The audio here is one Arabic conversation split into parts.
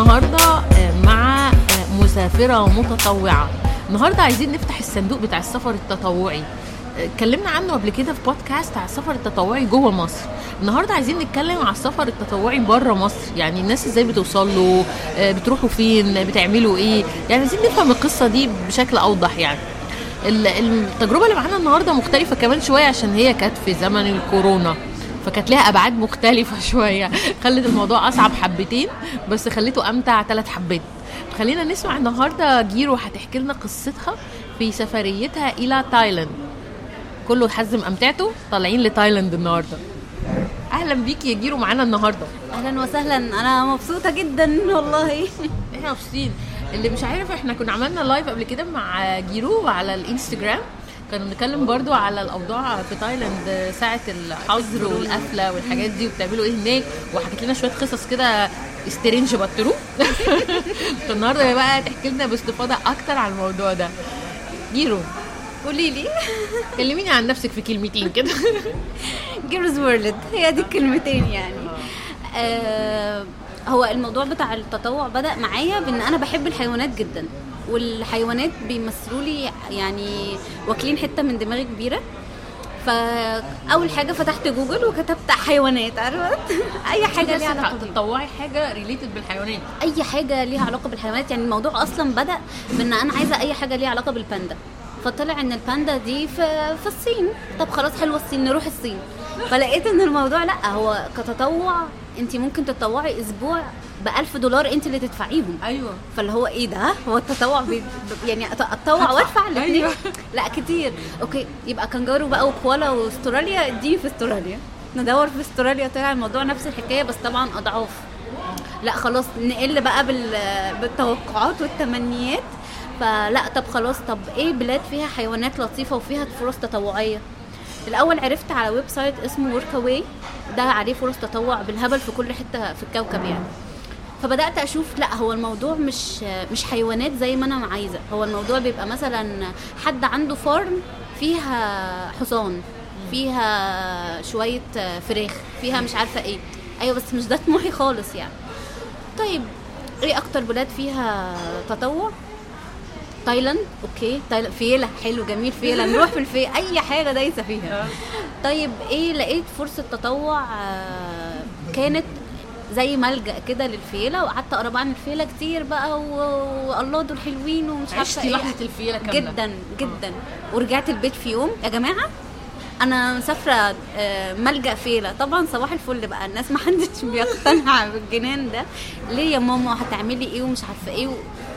النهارده آه، مع آه، مسافرة متطوعة. النهارده عايزين نفتح الصندوق بتاع السفر التطوعي. آه، اتكلمنا عنه قبل كده في بودكاست على السفر التطوعي جوه مصر. النهارده عايزين نتكلم على السفر التطوعي بره مصر. يعني الناس إزاي بتوصل له بتروحوا فين بتعملوا إيه؟ يعني عايزين نفهم القصة دي بشكل أوضح يعني. ال- التجربة اللي معانا النهارده مختلفة كمان شوية عشان هي كانت في زمن الكورونا. فكانت لها أبعاد مختلفة شوية. خلت الموضوع أصعب حبتين بس خليته أمتع ثلاث حبات. خلينا نسمع النهارده جيرو هتحكي لنا قصتها في سفريتها إلى تايلاند. كله حزم أمتعته طالعين لتايلاند النهارده. أهلا بيكي يا جيرو معانا النهارده. أهلا وسهلا. أنا مبسوطة جدا والله. إحنا مبسوطين. اللي مش عارف إحنا كنا عملنا live قبل كده مع جيرو على الإنستجرام. كانوا بنتكلم برضو على الأوضاع في تايلاند ساعة الحظر والقفله والحاجات دي وبتعملوا إيه هناك وحكت لنا شوية قصص كده strange بطلوه فالنهاردة بقى تحكي لنا باستفاضة أكتر عن الموضوع ده. جيرو قولي لي. كلميني عن نفسك في كلمتين كده. Jero's world هي دي الكلمتين يعني. آه هو الموضوع بتاع التطوع بدأ معايا بإن أنا بحب الحيوانات جدا. والحيوانات بيمثلوا لي يعني واكلين حتة من دماغي كبيرة. فاول حاجة فتحت جوجل وكتبت حيوانات عارفة؟ أي حاجة ليها علاقة. تطوعي حاجة related بالحيوانات. أي حاجة ليها علاقة بالحيوانات. يعني الموضوع أصلا بدأ بإن أنا عايزة أي حاجة ليها علاقة بالباندا. فطلع إن الباندا دي في في الصين. طب خلاص حلوة الصين نروح الصين. فلقيت إن الموضوع لأ هو كتطوع. انت ممكن تتطوعي أسبوع ب 1000 دولار انت اللي تدفعيهم. أيوه. فاللي هو إيه ده؟ هو التطوع بي يعني أتطوع. وأدفع الاثنين أيوة. لا كتير. okay يبقى كانجارو بقى وكوالا واستراليا دي في استراليا. ندور في استراليا. طلع الموضوع نفس الحكاية بس طبعا أضعاف. لا خلاص نقل بقى بال بالتوقعات والتمنيات. فلا طب خلاص طب إيه بلاد فيها حيوانات لطيفة وفيها فرص تطوعية؟ الأول عرفت على website اسمه Workaway ده عليه فرص تطوع بالهبل في كل حتة في الكوكب يعني. فبدأت أشوف لا هو الموضوع مش مش حيوانات زي ما أنا عايزة. هو الموضوع بيبقى مثلا حد عنده farm فيها حصان فيها شوية فراخ فيها مش عارفة إيه. أيوه بس مش ده طموحي خالص يعني. طيب إيه أكتر بلاد فيها تطوع؟ تايلاند okay. تايلاند فيلا حلو جميل فيلا. نروح في الفيلا أي حاجة دايسة فيها. طيب إيه لقيت فرصة تطوع آه، كانت زي ملجأ كده للفيلة وقعدت اقرا عن الفيلة كتير بقى و- والله دول حلوين ومش عارفة إيه. لحظة الفيلة كاملة. جدا جدا. ورجعت البيت في يوم. يا جماعة أنا مسافرة آه، ملجأ فيلا طبعا صباح الفل بقى. الناس ما حدش بيقتنع بالجنان ده. ليه يا ماما؟ هتعملي إيه؟ ومش عارفة إيه.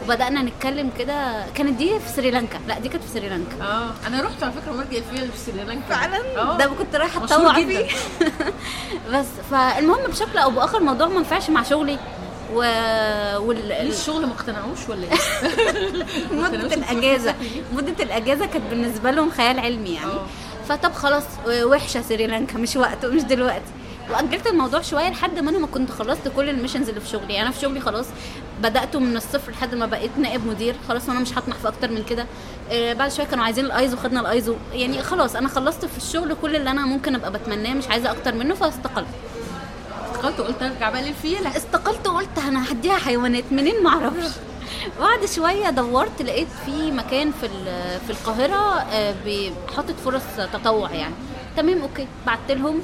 وبدأنا نتكلم كده كانت دي في سريلانكا لا دي كانت في سريلانكا آه أنا رحت على فكرة مرجع الفيل في سريلانكا فعلا آه. ده كنت رايحة أتطوع. فيه بس فالمهم بشكل أو بآخر الموضوع ما نفعش مع شغلي و وال... ليه الشغل ما اقتنعوش ولا إيه؟ مدة تسافري؟ مدة الأجازة كانت بالنسبة لهم خيال علمي يعني آه. فطب خلاص وحشة سريلانكا مش وقت مش دلوقتي وأجلت الموضوع شوية لحد ما أنا ما كنت خلصت كل ال missions اللي في شغلي. أنا في شغلي خلاص بدات من الصفر لحد ما بقيت نائب مدير. خلاص أنا مش هطمح في أكتر من كده. آه، بعد شوية كانوا عايزين الأيزو خدنا الأيزو. يعني خلاص أنا خلصت في الشغل كل اللي أنا ممكن أبقى بتمناه مش عايزة أكتر منه فاستقلت. استقلت وقلت أرجع بقى للفيلة. استقلت وقلت أنا هديها حيوانات منين؟ ما أعرفش. بعد شوية دورت لقيت في مكان في ال- في القاهرة آه، حاطط فرص تطوع يعني. تمام okay. بعت لهم.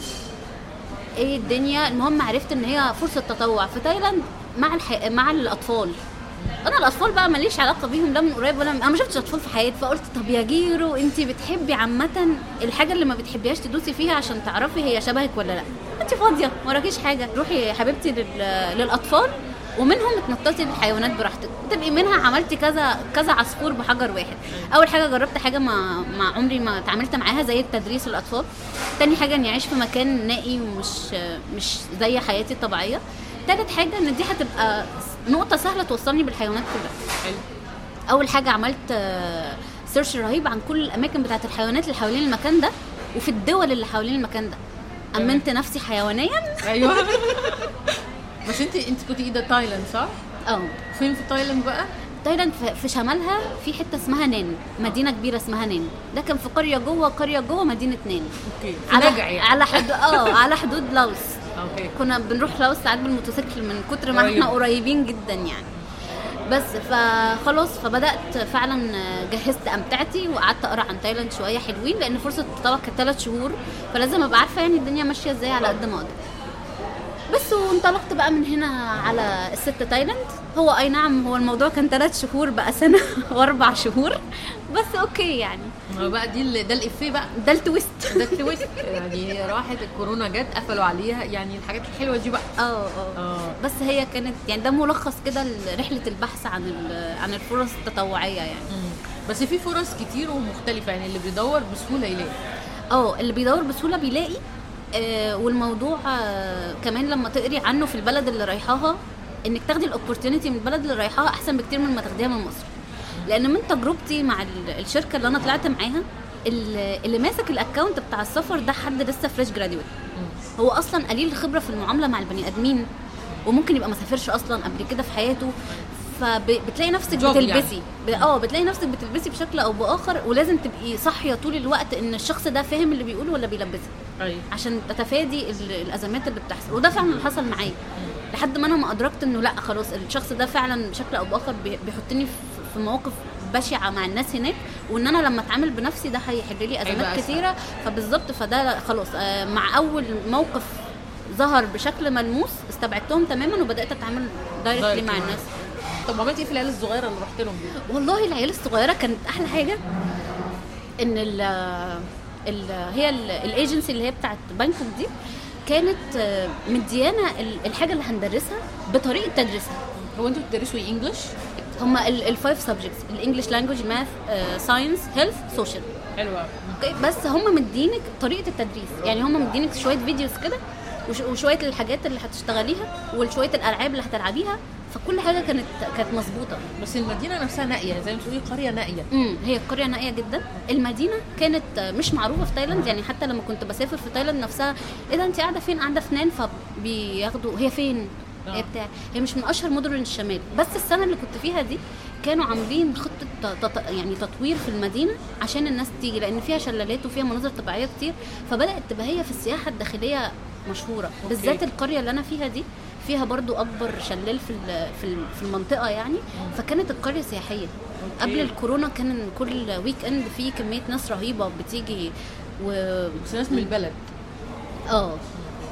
إيه الدنيا؟ المهم عرفت ان هي فرصة تطوع في تايلاند مع الح... مع الأطفال. أنا الأطفال بقى ماليش علاقة بيهم لا من قريب ولا من... أنا ما شفتش أطفال في حياتي فقلت طب يا جيرو انت بتحبي عامة الحاجة اللي ما بتحبيهاش تدوسي فيها عشان تعرفي هي شبهك ولا لأ. انت فاضية وراكيش حاجة. روحي يا حبيبتي لل... للأطفال. ومنهم اتنططي للحيوانات براحتك. تبقي منها عملتي كذا كذا عصفور بحجر واحد. أول حاجة جربت حاجة ما ما عمري ما اتعاملت معاها زي التدريس الأطفال. تاني حاجة إني أعيش في مكان نائي ومش مش زي حياتي الطبيعية. تالت حاجة إن دي هتبقى نقطة سهلة توصلني بالحيوانات كلها. حلو. أول حاجة عملت search رهيب عن كل الأماكن بتاعت الحيوانات اللي حوالين المكان ده وفي الدول اللي حوالين المكان ده. أمنت نفسي حيوانيا. أيوه. بس انت انت كنت إيه ده تايلاند صح؟ آه. فين في تايلاند بقى؟ تايلاند في- شمالها في حتة اسمها نان مدينة كبيرة اسمها نان ده كان في قرية جوه قرية جوه مدينة نان أوكي على يعني. على حدود آه على حدود لاوس. أوكي. كنا بنروح لاوس ساعات بالموتوسيكل من كتر ما. إحنا قريبين جدا يعني. بس فخلاص فبدأت فعلا جهزت أمتعتي وقعدت أقرأ عن تايلاند شوية حلوين لأن فرصة التطوع كانت ثلاث شهور فلازم أبقى عارفة يعني الدنيا ماشية إزاي على قد ما أقدر. بس وانطلقت بقى من هنا على الست تايلاند. هو أي نعم هو الموضوع كان ثلاث شهور بقى سنة وأربع شهور. بس أوكي يعني. هو بقى دي ال- ده الإفيه بقى. ده التويست. ده التويست. يعني راحت الكورونا جت قفلوا عليها. يعني الحاجات الحلوة دي بقى. آه آه. آه. بس هي كانت يعني ده ملخص كده لرحلة البحث عن ال- عن الفرص التطوعية يعني. بس في فرص كتير ومختلفة يعني اللي بيدور بسهولة يلاقي. آه اللي بيدور بسهولة بيلاقي. والموضوع آه كمان لما تقري عنه في البلد اللي رايحاها إنك تاخدي ال opportunity من البلد اللي رايحاها أحسن بكتير من ما تاخديها من مصر. لأن من تجربتي مع ال- الشركة اللي أنا طلعت معاها ال- اللي ماسك ال account بتاع السفر ده حد لسه fresh graduate هو أصلا قليل الخبره في المعاملة مع البني آدمين وممكن يبقى ما سافرش أصلا قبل كده في حياته. فبتلاقي نفسك يعني. بتلبسي. ب- آه بتلاقي نفسك بتلبسي بشكل أو بآخر ولازم تبقي صاحية طول الوقت إن الشخص ده فاهم اللي بيقوله ولا بيلبسك أيوه. عشان تتفادي ال- الأزمات اللي بتحصل. وده فعلا اللي حصل معايا. لحد ما أنا ما أدركت إنه لأ خلاص الشخص ده فعلا بشكل أو بآخر بي- بيحطني في- مواقف بشعة مع الناس هناك وإن أنا لما أتعامل بنفسي ده هيحل لي أزمات أسهل. كتيرة. فبالظبط فده خلاص آه، مع أول موقف ظهر بشكل ملموس استبعدتهم تماما وبدأت أتعامل directly مع الناس. طب عملتي إيه في العيال الصغيرة اللي رحت لهم؟ دي؟ والله العيال الصغيرة كانت أحلى حاجة إن هي الايجنسي اللي هي بتاعت بانكوك دي كانت آه، مديانا ال- الحاجة اللي هندرسها بطريقة تدريسها. هو أنتوا بتدرسوا إيه English؟ هما ال five subjects ال English language math science health social حلوة أوكي؟ بس هم مدينك طريقة التدريس. يعني هم مدينك شوية فيديوز كده وش- وشوية الحاجات اللي هتشتغليها وشوية الألعاب اللي هتلعبيها فكل حاجة كانت كانت مظبوطة. بس المدينة نفسها نائية زي ما بتقولي قرية نائية. امم هي القريه نائية جدا. المدينة كانت مش معروفة في تايلاند يعني حتى لما كنت بسافر في تايلاند نفسها إيه ده انت قاعدة فين؟ قاعدة في نان فبياخدوا هي فين؟ هي آه. بتاع؟ هي مش من أشهر مدن الشمال. بس السنة اللي كنت فيها دي كانوا عاملين خطة تط... يعني تطوير في المدينة عشان الناس تيجي لأن فيها شلالات وفيها مناظر طبيعية كتير. فبدأت تبقى هي في السياحة الداخلية مشهورة. بالذات القرية اللي أنا فيها دي فيها برضو أكبر شلال في في ال- في المنطقة يعني فكانت القرية سياحية. قبل الكورونا كان كل weekend في كمية ناس رهيبة بتيجي و بس ناس من البلد. آه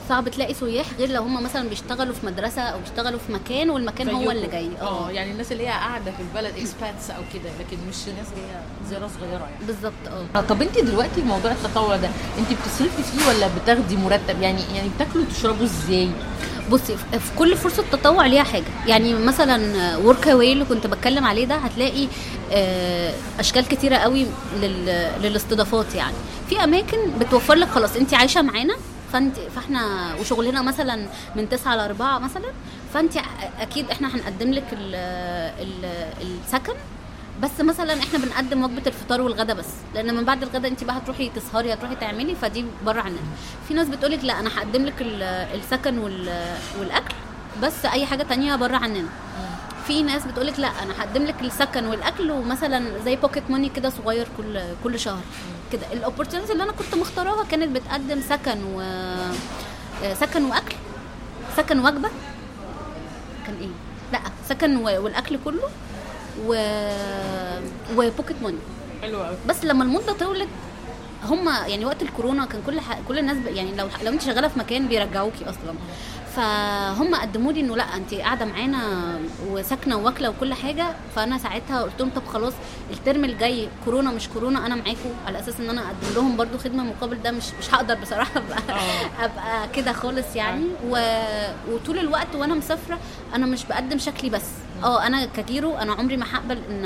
صعب تلاقي سياح غير لو هم مثلا بيشتغلوا في مدرسة أو بيشتغلوا في مكان والمكان هو. اللي جاي. آه. يعني الناس اللي هي قاعدة في البلد expats أو كده لكن مش ناس جاية زيارة صغيرة يعني. بالظبط آه. آه، طب انت دلوقتي موضوع التطوع ده انت بتصرفي فيه ولا بتاخدي مرتب؟ يعني يعني بتاكلوا وتشربوا إزاي؟ بصي في كل فرصة تطوع ليها حاجة. يعني مثلا Workaway اللي كنت بتكلم عليه ده هتلاقي آه، أشكال كتيرة قوي لل- للاستضافات يعني. في أماكن بتوفر لك خلاص انت عايشة معانا فانت فإحنا وشغلنا مثلا من 9 ل 4 مثلا فأنت أكيد إحنا هنقدم لك ال ال السكن بس مثلا إحنا بنقدم وجبة الفطار والغدا بس. لأن من بعد الغدا انت بقى هتروحي تسهري هتروحي تعملي فدي بره عننا. في ناس بتقولك لا أنا هقدم لك ال- السكن وال- والأكل بس أي حاجة تانية بره عننا. في ناس بتقولك لا أنا هقدم لك السكن والأكل ومثلا زي pocket money كده صغير كل كل شهر. كده. ال opportunity اللي أنا كنت مختاراها كانت بتقدم سكن و سكن وأكل. سكن وجبة. كان إيه؟ لا سكن والأكل كله. و وبوكيت ماني حلو بس لما المدة طولت هم يعني وقت الكورونا كان كل ح... كل الناس ب... يعني لو لو انت شغالة في مكان بيرجعوكي أصلا. فهم قدموا لي إنه لأ انت قاعدة معانا وساكنة وواكلة وكل حاجة. فأنا ساعتها قلت لهم طب خلاص الترم الجاي كورونا مش كورونا أنا معاكم على أساس إن أنا أقدم لهم برضو خدمة مقابل ده مش مش هقدر بصراحة أبقى آه. أبقى كده خالص يعني. و... وطول الوقت وأنا مسافرة أنا مش بقدم شكلي بس. آه أنا كجيرو أنا عمري ما هقبل ان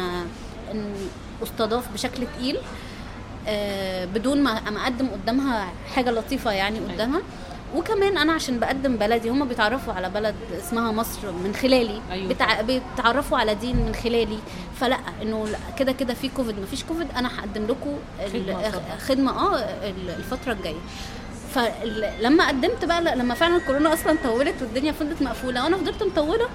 ان استضاف بشكل تقيل آه، بدون ما اقدم قدامها حاجة لطيفة يعني قدامها وكمان أنا عشان بقدم بلدي هم بيتعرفوا على بلد اسمها مصر من خلالي أيوة. بتع... بيتعرفوا على دين من خلالي فلا انه كده كده في كوفيد ما فيش كوفيد أنا هقدم لكم. خدمة آه ال- الفترة الجاية فلما قدمت بقى لما فعلا الكورونا أصلا طولت والدنيا فضلت مقفولة وأنا فضلت مطولة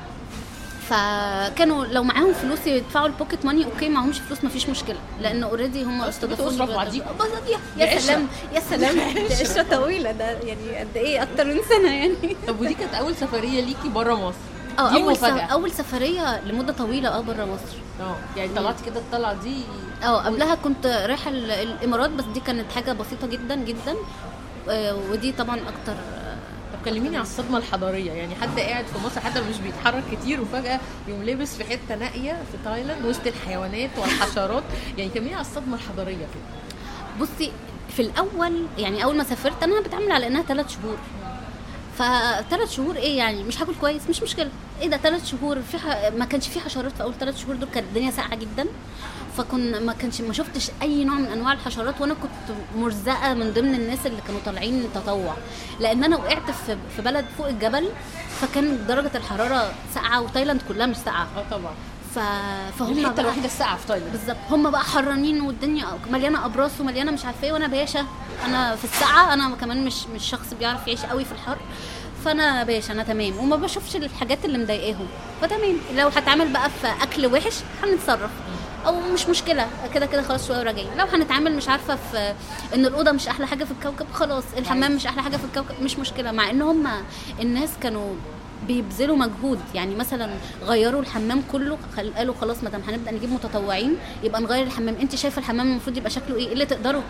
فكانوا لو معاهم فلوس يدفعوا ال pocket money أوكي معهمش فلوس مفيش مشكلة. لأن already هم بقى- بعضيكوا. بالظبط يا-. سلام يا سلام. دي عشرة طويلة ده يعني قد إيه؟ أكتر من سنة يعني. طب ودي كانت أول سفرية ليكي بره مصر؟ آه أول س- مفاجأة. أول سفرية لمدة طويلة آه بره مصر. آه يعني طلعتي كده الطلعة دي آه قبلها كنت رايحة ال- الإمارات بس دي كانت حاجة بسيطة جدا جدا. آه، ودي طبعا أكتر كلميني على الصدمة الحضارية. يعني حد قاعد في مصر حتى مش بيتحرك كتير وفجأة يقوم لابس في حتة نائيه في تايلاند وسط الحيوانات والحشرات. يعني كلميني على الصدمة الحضارية كده. بصي في الأول يعني أول ما سافرت أنا بتعامل على إنها ثلاث شهور. فثلاث شهور إيه يعني؟ مش هاكل كويس مش مشكلة. إيه ده ثلاث شهور؟ في ح... ما كانش في حشرات في أول ثلاث شهور دول كانت الدنيا ساقعة جدا. فكن ما كانش ما شفتش أي نوع من أنواع الحشرات وأنا كنت مرزقة من ضمن الناس اللي كانوا طالعين تطوع. لأن أنا وقعت في في بلد فوق الجبل فكان درجة الحرارة ساقعة وتايلاند كلها مش ساقعة. آه طبعا. ف... فهم الحتة بقى- الوحيدة الساقعة في تايلاند. بالظبط. هم بقى حرانين والدنيا مليانة أبراص ومليانة مش عارفة إيه وأنا باشا. أنا في الساقعة أنا كمان مش مش شخص بيعرف يعيش قوي في الحر. فأنا باشا أنا تمام. وما بشوفش الحاجات اللي مضايقاهم. فتمام. لو هتعامل بقى في أكل وحش هنتصرف. أو مش مشكلة كده كده خلاص شوية وراجعين. لو هنتعامل مش عارفة في إن الأوضة مش أحلى حاجة في الكوكب خلاص الحمام مش أحلى حاجة في الكوكب مش مشكلة مع إن هم الناس كانوا بيبذلوا مجهود. يعني مثلا غيروا الحمام كله قالوا خلاص ما دام هنبدأ نجيب متطوعين يبقى نغير الحمام. أنت شايفة الحمام المفروض يبقى شكله إيه؟ اللي تقدروا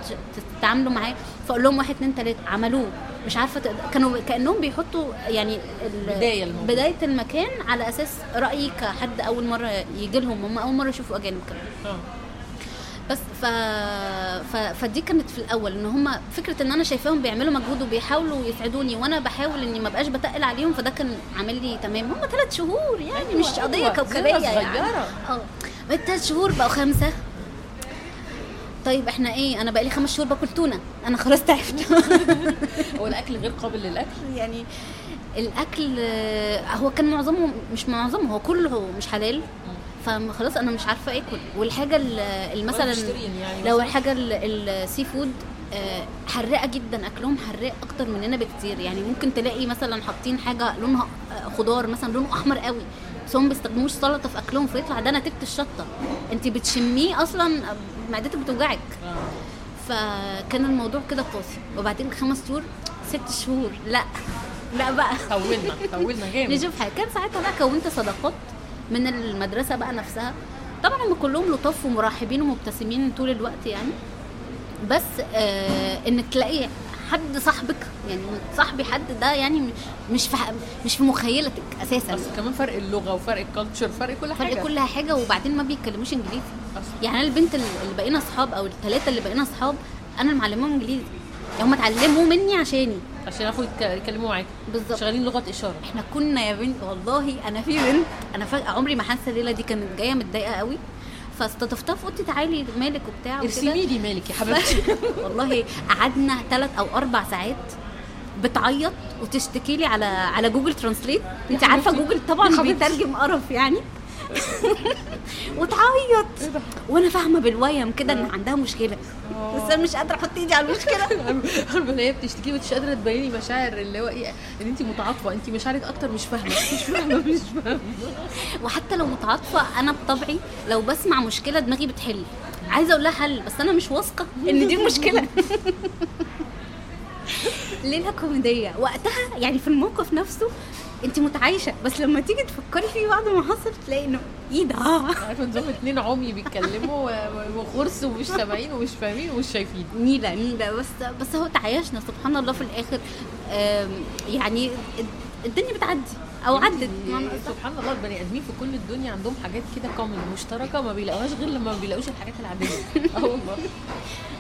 تتعاملوا معاه. فأقول لهم واحد اتنين تلاتة عملوه. مش عارفة تقدر كانوا كأنهم بيحطوا يعني ال- بداية الموضوع. بداية المكان على أساس رايي كحد أول مرة يجي لهم هم أول مرة يشوفوا أجانب كمان. آه. بس ف... ف... فدي كانت في الأول إن هم فكرة إن أنا شايفاهم بيعملوا مجهود وبيحاولوا يسعدوني وأنا بحاول إني ما بقاش بتقل عليهم فده كان عامل لي تمام. هم ثلاث شهور يعني أيوة، مش قضية أيوة، كوكبية يعني. آه. ثلاث شهور بقوا خمسة. طيب إحنا إيه؟ أنا بقالي خمس شهور باكل تونة. أنا خلاص تعبت. هو الأكل غير قابل للأكل؟ يعني الأكل هو كان معظمه مش معظمه هو كله مش حلال. فخلاص أنا مش عارفة آكل. والحاجة ال- ال- مثلا بتشترين يعني لو؟ الحاجة ال- السي فود آه، حراقة جدا. أكلهم حراق أكتر مننا بكتير. يعني ممكن تلاقي مثلا حاطين حاجة لونها آه، خضار مثلا لونه أحمر قوي. بس هم بيستخدموش سلطة في أكلهم فيطلع ده نتيجة الشطة. انت بتشميه أصلا؟ آه، معدتك بتوجعك. آه. فكان الموضوع كده قاسي. وبعدين خمس شهور ست شهور لا. لا بقى. طولنا طولنا جامد. نشوف حاجة. كان ساعتها بقى كونت صداقات من المدرسة بقى نفسها. طبعا هم كلهم لطاف ومرحبين ومبتسمين طول الوقت يعني. بس آه إنك تلاقي حد صاحبك يعني صاحبي حد ده يعني مش في مش في مخيلتك أساسا. بس كمان فرق اللغة وفرق الكالتشر فرق كل حاجة. فرق كل حاجة وبعدين ما بيتكلموش إنجليزي. يعني أنا البنت اللي بقينا أصحاب أو الثلاثه اللي بقينا أصحاب أنا اللي معلماهم إنجليزي. يعني هم اتعلموا مني عشاني. عشان يتك- يتكلموا معاك. بالظبط. شغالين لغة إشارة. إحنا كنا يا بنت والله أنا في بنت أنا فجاه عمري ما حاسة الليلة دي كانت جاية متضايقة قوي. فاستضفتها فقلت تعالي مالك وبتاع. ارسمي لي مالك يا حبيبتي. والله قعدنا ثلاث أو أربع ساعات بتعيط وتشتكي لي على على Google Translate. انت عارفة جوجل طبعا بيترجم قرف يعني. وتعيط. وأنا فاهمة بالويم كده إن عندها مشكلة. بس أنا مش قادرة أحط إيدي على المشكلة. عارفه ان هي بتشتكي ومش قادرة تبيني مشاعر اللي هو إيه إن انت متعاطفة انت مشاعرك أكتر مش فاهمة. مش فاهمة مش فاهمة. وحتى لو متعاطفة أنا بطبعي لو بسمع مشكلة دماغي بتحل. عايزة أقول لها حل بس أنا مش واثقة إن دي مشكلة. ليلة كوميدية. وقتها يعني في الموقف نفسه انت متعايشة بس لما تيجي تفكري فيه بعد ما حصل تلاقي انه إيه ده؟ عارفة نظام اتنين عمي بيتكلموا وخرس ومش سامعين ومش فاهمين ومش شايفين. نيلة نيلة بس بس هو تعايشنا سبحان الله في الآخر. يعني الدنيا بتعدي. أو عدت. سبحان الله البني آدمين في كل الدنيا عندهم حاجات كده كومن مشتركة ما بيلاقوهاش غير لما ما بيلاقوش الحاجات العادية. آه والله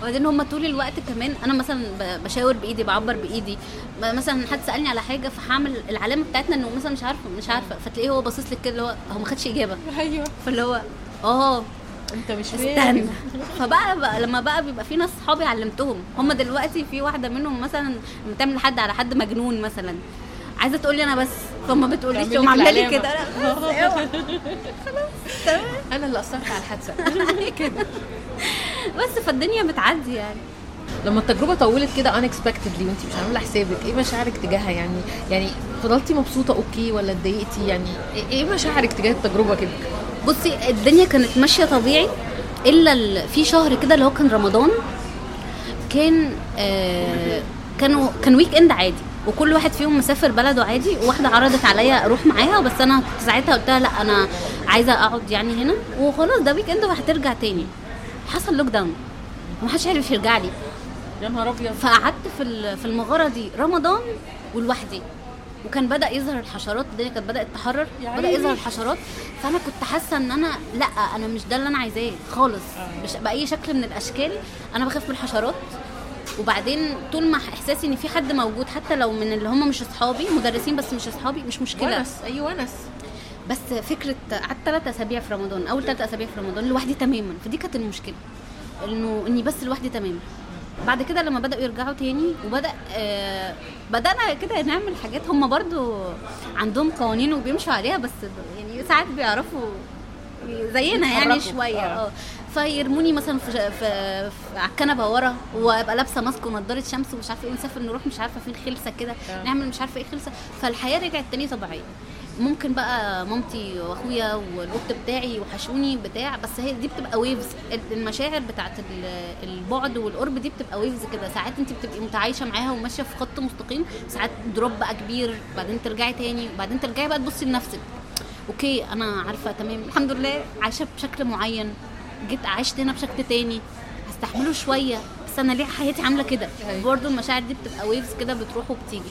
وبعدين هم طول الوقت كمان أنا مثلا بشاور بإيدي بعبر بإيدي. مثلا حد سألني على حاجة فهعمل العلامة بتاعتنا إنه مثلا مش عارفه مش عارفة. فتلاقيه هو باصص لك كده اللي هو هو ما خدش إجابة. أيوه. فاللي هو آه. أنت مش استنى. فبقى بقى لما بقى بيبقى في ناس صحابي علمتهم. هم دلوقتي في واحدة منهم مثلا لما تعمل لحد على حد مجنون مثلا. عايزة تقول لي أنا بس. فما بتقوليش تعمل تقوم لك عامله لي. كده. اوعى. تمام. أنا اللي اثرت على الحادثة. كده بس فالدنيا بتعدي يعني. لما التجربة طولت كده unexpectedly وانت مش عاملة حسابك إيه مشاعرك تجاهها يعني؟ يعني فضلتي مبسوطة أوكي ولا اتضايقتي؟ يعني إيه- إيه مشاعرك تجاه التجربة كده؟ بصي الدنيا كانت ماشية طبيعي إلا ال- في شهر كده اللي هو كان رمضان كان آه كانوا كان weekend عادي. وكل واحد فيهم مسافر بلده عادي وواحدة عرضت عليا أروح معاها بس أنا كنت ساعتها قلت لها لا أنا عايزة أقعد يعني هنا. وخلاص ده weekend وهترجع تاني. حصل lockdown ومحدش عارف يرجع لي. يا نهار أبيض. فقعدت في في المغارة دي رمضان ولوحدي. وكان بدأ يظهر الحشرات الدنيا كانت بدأت تحرر بدأ. يظهر الحشرات. فأنا كنت حاسة إن أنا لا أنا مش ده اللي أنا عايزاه خالص. مش بأي شكل من الأشكال. أنا بخاف من الحشرات. وبعدين طول ما احساسي ان في حد موجود حتى لو من اللي هم مش اصحابي مدرسين بس مش اصحابي مش مشكلة ونس أي ونس بس فكرة قعدت ثلاث أسابيع في رمضان أول ثلاث أسابيع في رمضان لوحدي تماما فدي كانت المشكلة إنه إني بس لوحدي تماما بعد كده لما بدأوا يرجعوا تاني وبدأ آه بدأنا كده نعمل حاجات هم برضو عندهم قوانين وبيمشوا عليها بس يعني ساعات بيعرفوا زينا يعني. شوية آه. آه فيرموني مثلا في, في, في على الكنبة ورا وأبقى لابسة mask ونضارة شمس ومش عارفة إيه ونسافر نروح مش عارفة فين خلسه كده. نعمل مش عارفة إيه خلسه فالحياة رجعت تاني طبيعية. ممكن بقى مامتي وأخويا والقط بتاعي وحشوني بتاع بس هي دي بتبقى waves المشاعر بتاعت ال- البعد والقرب دي بتبقى waves كده. ساعات انت بتبقي متعايشة معاها وماشية في خط مستقيم ساعات drop بقى كبير بعدين ترجعي تاني وبعدين ترجعي بقى تبصي لنفسك. okay أنا عارفة تمام الحمد لله عايشة بشكل معين. جيت عشت هنا بشكل تاني هستحمله شوية بس أنا ليه حياتي عاملة كده أيوة. برضه المشاعر دي بتبقى waves كده بتروح وبتيجي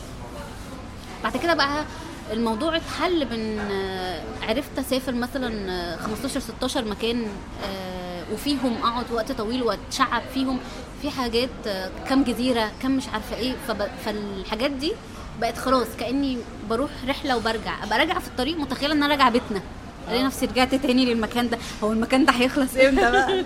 بعد كده بقى الموضوع اتحل من آه، عرفت أسافر مثلا آه، 15 16 مكان آه، وفيهم أقعد وقت طويل وأتشعب فيهم في حاجات آه، كام جزيرة كام مش عارفة إيه. فالحاجات دي بقت خلاص كأني بروح رحلة وبرجع أبقى راجعة في الطريق متخيلة إن أنا راجعة بيتنا الاقي نفسي رجعت تاني للمكان ده. هو المكان ده هيخلص إمتى بقى؟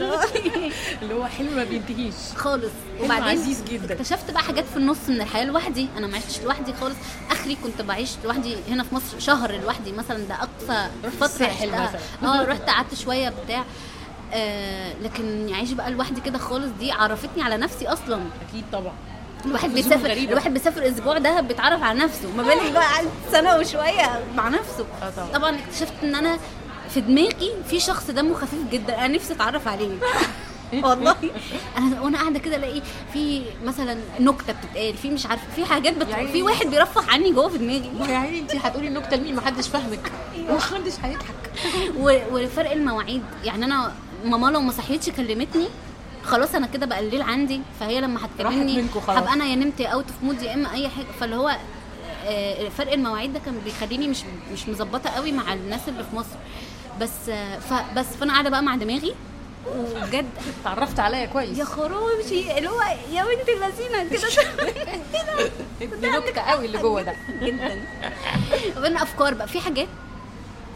اللي هو حلم ما بينتهيش. خالص. حلم عزيز جدا. اكتشفت بقى حاجات في النص من الحياة لوحدي. أنا ما عشتش لوحدي خالص. آخري كنت بعيش لوحدي هنا في مصر شهر لوحدي مثلا. ده أقصى فترة عشتها. مثلا. آه رحت قعدت شوية بتاع. آه لكن أعيش بقى لوحدي كده خالص دي عرفتني على نفسي أصلا. أكيد طبعا. الواحد بيسافر. الواحد بيسافر أسبوع ده بيتعرف على نفسه. ما بالك بقى قعد سنة وشوية مع نفسه. آه طبعا. طبعا اكتشفت إن أنا في دماغي في شخص دمه خفيف جدا. أنا نفسي أتعرف عليه. والله. أنا وأنا قاعدة كده ألاقي في مثلا نكتة بتتقال في مش عارفه في حاجات بت... يا عيني. في واحد بيرفه عني جوه في دماغي. ما يا عيني انت هتقولي النكتة لمين؟ محدش فاهمك. محدش هيضحك. و... وفرق المواعيد. يعني أنا ماما لو ما صحيتش كلمتني خلاص أنا كده بقى الليل عندي فهي لما هتكلمني. هبقى أنا يا نمت out of mood يا اما اي حاجة. فاللي هو آه، فرق المواعيد ده كان بيخليني مش مش مظبطة قوي مع الناس اللي في مصر. بس آه، فبس فأنا قاعدة بقى مع دماغي. وبجد اتعرفت عليا كويس. يا خرابي اللي هو يا بنت اللذينة كده. دي نكتة قوي اللي جوه ده. جدا. وبين أفكار بقى. في حاجات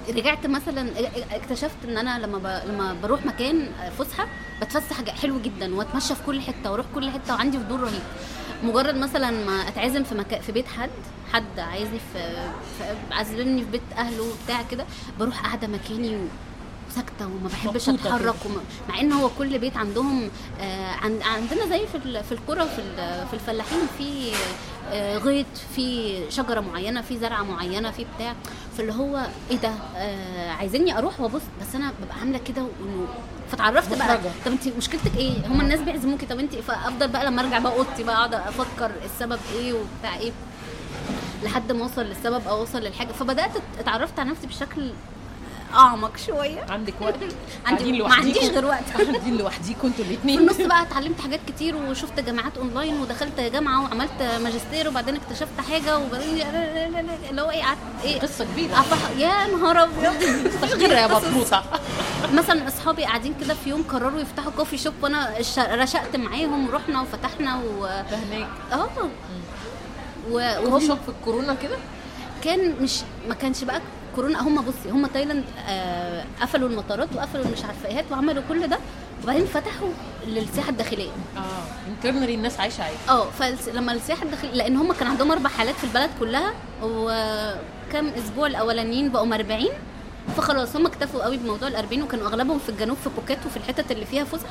رجعت مثلا اكتشفت إن أنا لما ب... لما بروح مكان فسحة بتفسح حلو جدا وأتمشى في كل حتة وأروح كل حتة وعندي فضول رهيب مجرد مثلا ما أتعزم في مكان في بيت حد حد عايزني في, في عازمني في بيت أهله وبتاع كده بروح قاعدة مكاني. ساكتة وما بحبش. أتحرك وما... مع إن هو كل بيت عندهم آه عند... عندنا زي في ال... في القرى في. في الفلاحين في آه غيط في شجرة معينة في زرعة معينة في بتاع. فاللي هو إيه ده؟ آه عايزيني أروح وأبص. بس أنا ببقى عاملة كده وإنه فتعرفت بقى. طب أنت مشكلتك إيه؟ هم الناس بيعزموكي. طب أنت فأفضل بقى لما أرجع بقى أوضتي بقى أقعد أفكر السبب إيه وبتاع إيه؟ لحد ما أوصل للسبب أو أوصل للحاجة. فبدأت اتعرفت على نفسي بشكل أعمق شوية. عندك وقت؟ عندي ما عنديش؟ غير وقت. قاعدين لوحديكوا أنتوا في الاثنين النص بقى اتعلمت حاجات كتير وشفت جامعات أونلاين ودخلت جامعة وعملت ماجستير وبعدين اكتشفت حاجة وبعدين اللي هو إيه قعدت إيه قصة كبيرة. أفح... يا نهار أبيض. غير يا. بطروطه مثلا أصحابي قاعدين كده في يوم قرروا يفتحوا coffee shop وأنا رشقت معاهم ورحنا وفتحنا و فهناك آه. وهم في الكورونا كده؟ كان مش ما كانش بقى كورونا هم بصي هم تايلاند آه قفلوا المطارات وقفلوا مش عارفة إيه وعملوا كل ده وبعدين فتحوا للسياحة الداخلية. آه internally الناس عايشة عادي. آه فلما السياحة الداخلية لأن هم كان عندهم أربع حالات في البلد كلها وكم أسبوع الأولانيين بقوا 40 فخلاص هم اكتفوا قوي بموضوع ال 40 وكانوا أغلبهم في الجنوب في بوكيت وفي الحتت اللي فيها فسح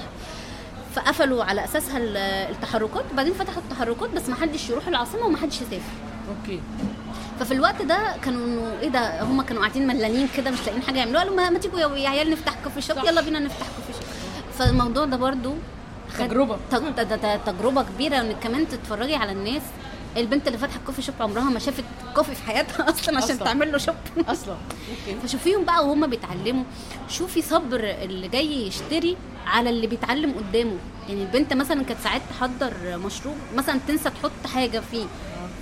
فقفلوا على أساسها ال- التحركات وبعدين فتحوا التحركات بس ما حدش يروح العاصمة وما حدش يسافر. okay. ففي الوقت ده كانوا إنه إيه ده هم كانوا قاعدين ملانين كده مش لاقيين حاجة يعملوها قالوا ما, تيجوا يا- يا عيال نفتح coffee shop. يلا بينا نفتح coffee shop. فالموضوع ده برضو خد- تجربة. تج- ده- ده- ده تجربة كبيرة إنك كمان تتفرجي على الناس. البنت اللي فاتحة coffee shop عمرها ما شافت coffee في حياتها أصلا عشان أصلاً. تعمل له shop. أصلا. فشوفيهم بقى وهم بيتعلموا. شوفي صبر اللي جاي يشتري على اللي بيتعلم قدامه. يعني البنت مثلا كانت ساعات تحضر مشروب مثلا تنسى تحط حاجة فيه.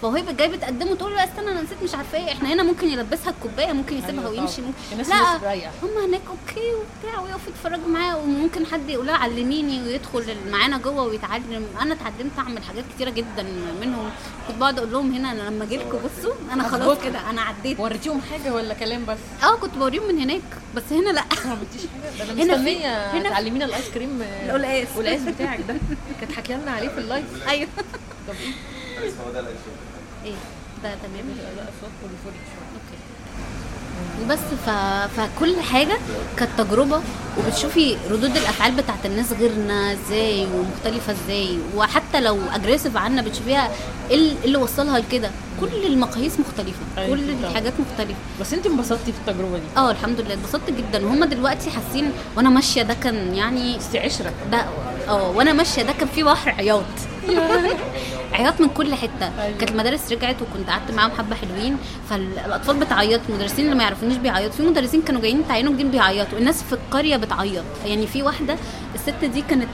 فوهي جاية بتقدمه تقول له لا استنى أنا نسيت مش عارفة إيه. إحنا هنا ممكن يلبسها الكوباية ممكن يسيبها أيوة ويمشي. ممكن. الناس لا. هم هناك okay وبتاع ويقفوا يتفرجوا معاه وممكن حد يقول لها علميني ويدخل معانا جوه ويتعلم. أنا اتعلمت أعمل حاجات كتيرة جدا منهم. كنت بقعد أقول لهم هنا أنا لما أجي لكم بصوا أنا خلاص. كده أنا عديت. وريتيهم حاجة ولا كلام بس؟ آه كنت بوريهم من هناك بس هنا لأ. ما عملتيش حاجة؟ ده أنا مستنية تعلمينا الآيس كريم آه، القلقاس. والقلقاس بتاعك ده. كانت حكي لنا عليه في ال live. أيوه. طب إيه؟ هو ده الاكشن إيه ده تمام. لا polyphonic شوية. okay. بس ف... فكل حاجة كانت تجربة. وبتشوفي ردود الأفعال بتاعت الناس غيرنا إزاي ومختلفة إزاي. وحتى لو aggressive عنا بتشوفيها إيه اللي- إيه اللي وصلها لكده. كل المقاييس مختلفة. أيوة كل طبعا. الحاجات مختلفة. بس انت انبسطتي في التجربة دي؟ آه الحمد لله. اتبسطت جدا. وهم دلوقتي حاسين وأنا ماشية ده كان يعني بس عشرة. ده آه وأنا ماشية ده كان في بحر عياط. عياط من كل حتة. كانت المدارس رجعت وكنت قعدت معاهم حبة حلوين فالأطفال بتعيط المدرسين اللي ما يعرفونيش بيعيطوا. في مدرسين كانوا جايين تعينوا جديد بيعيطوا. الناس في القرية بتعيط. يعني في واحدة الست دي كانت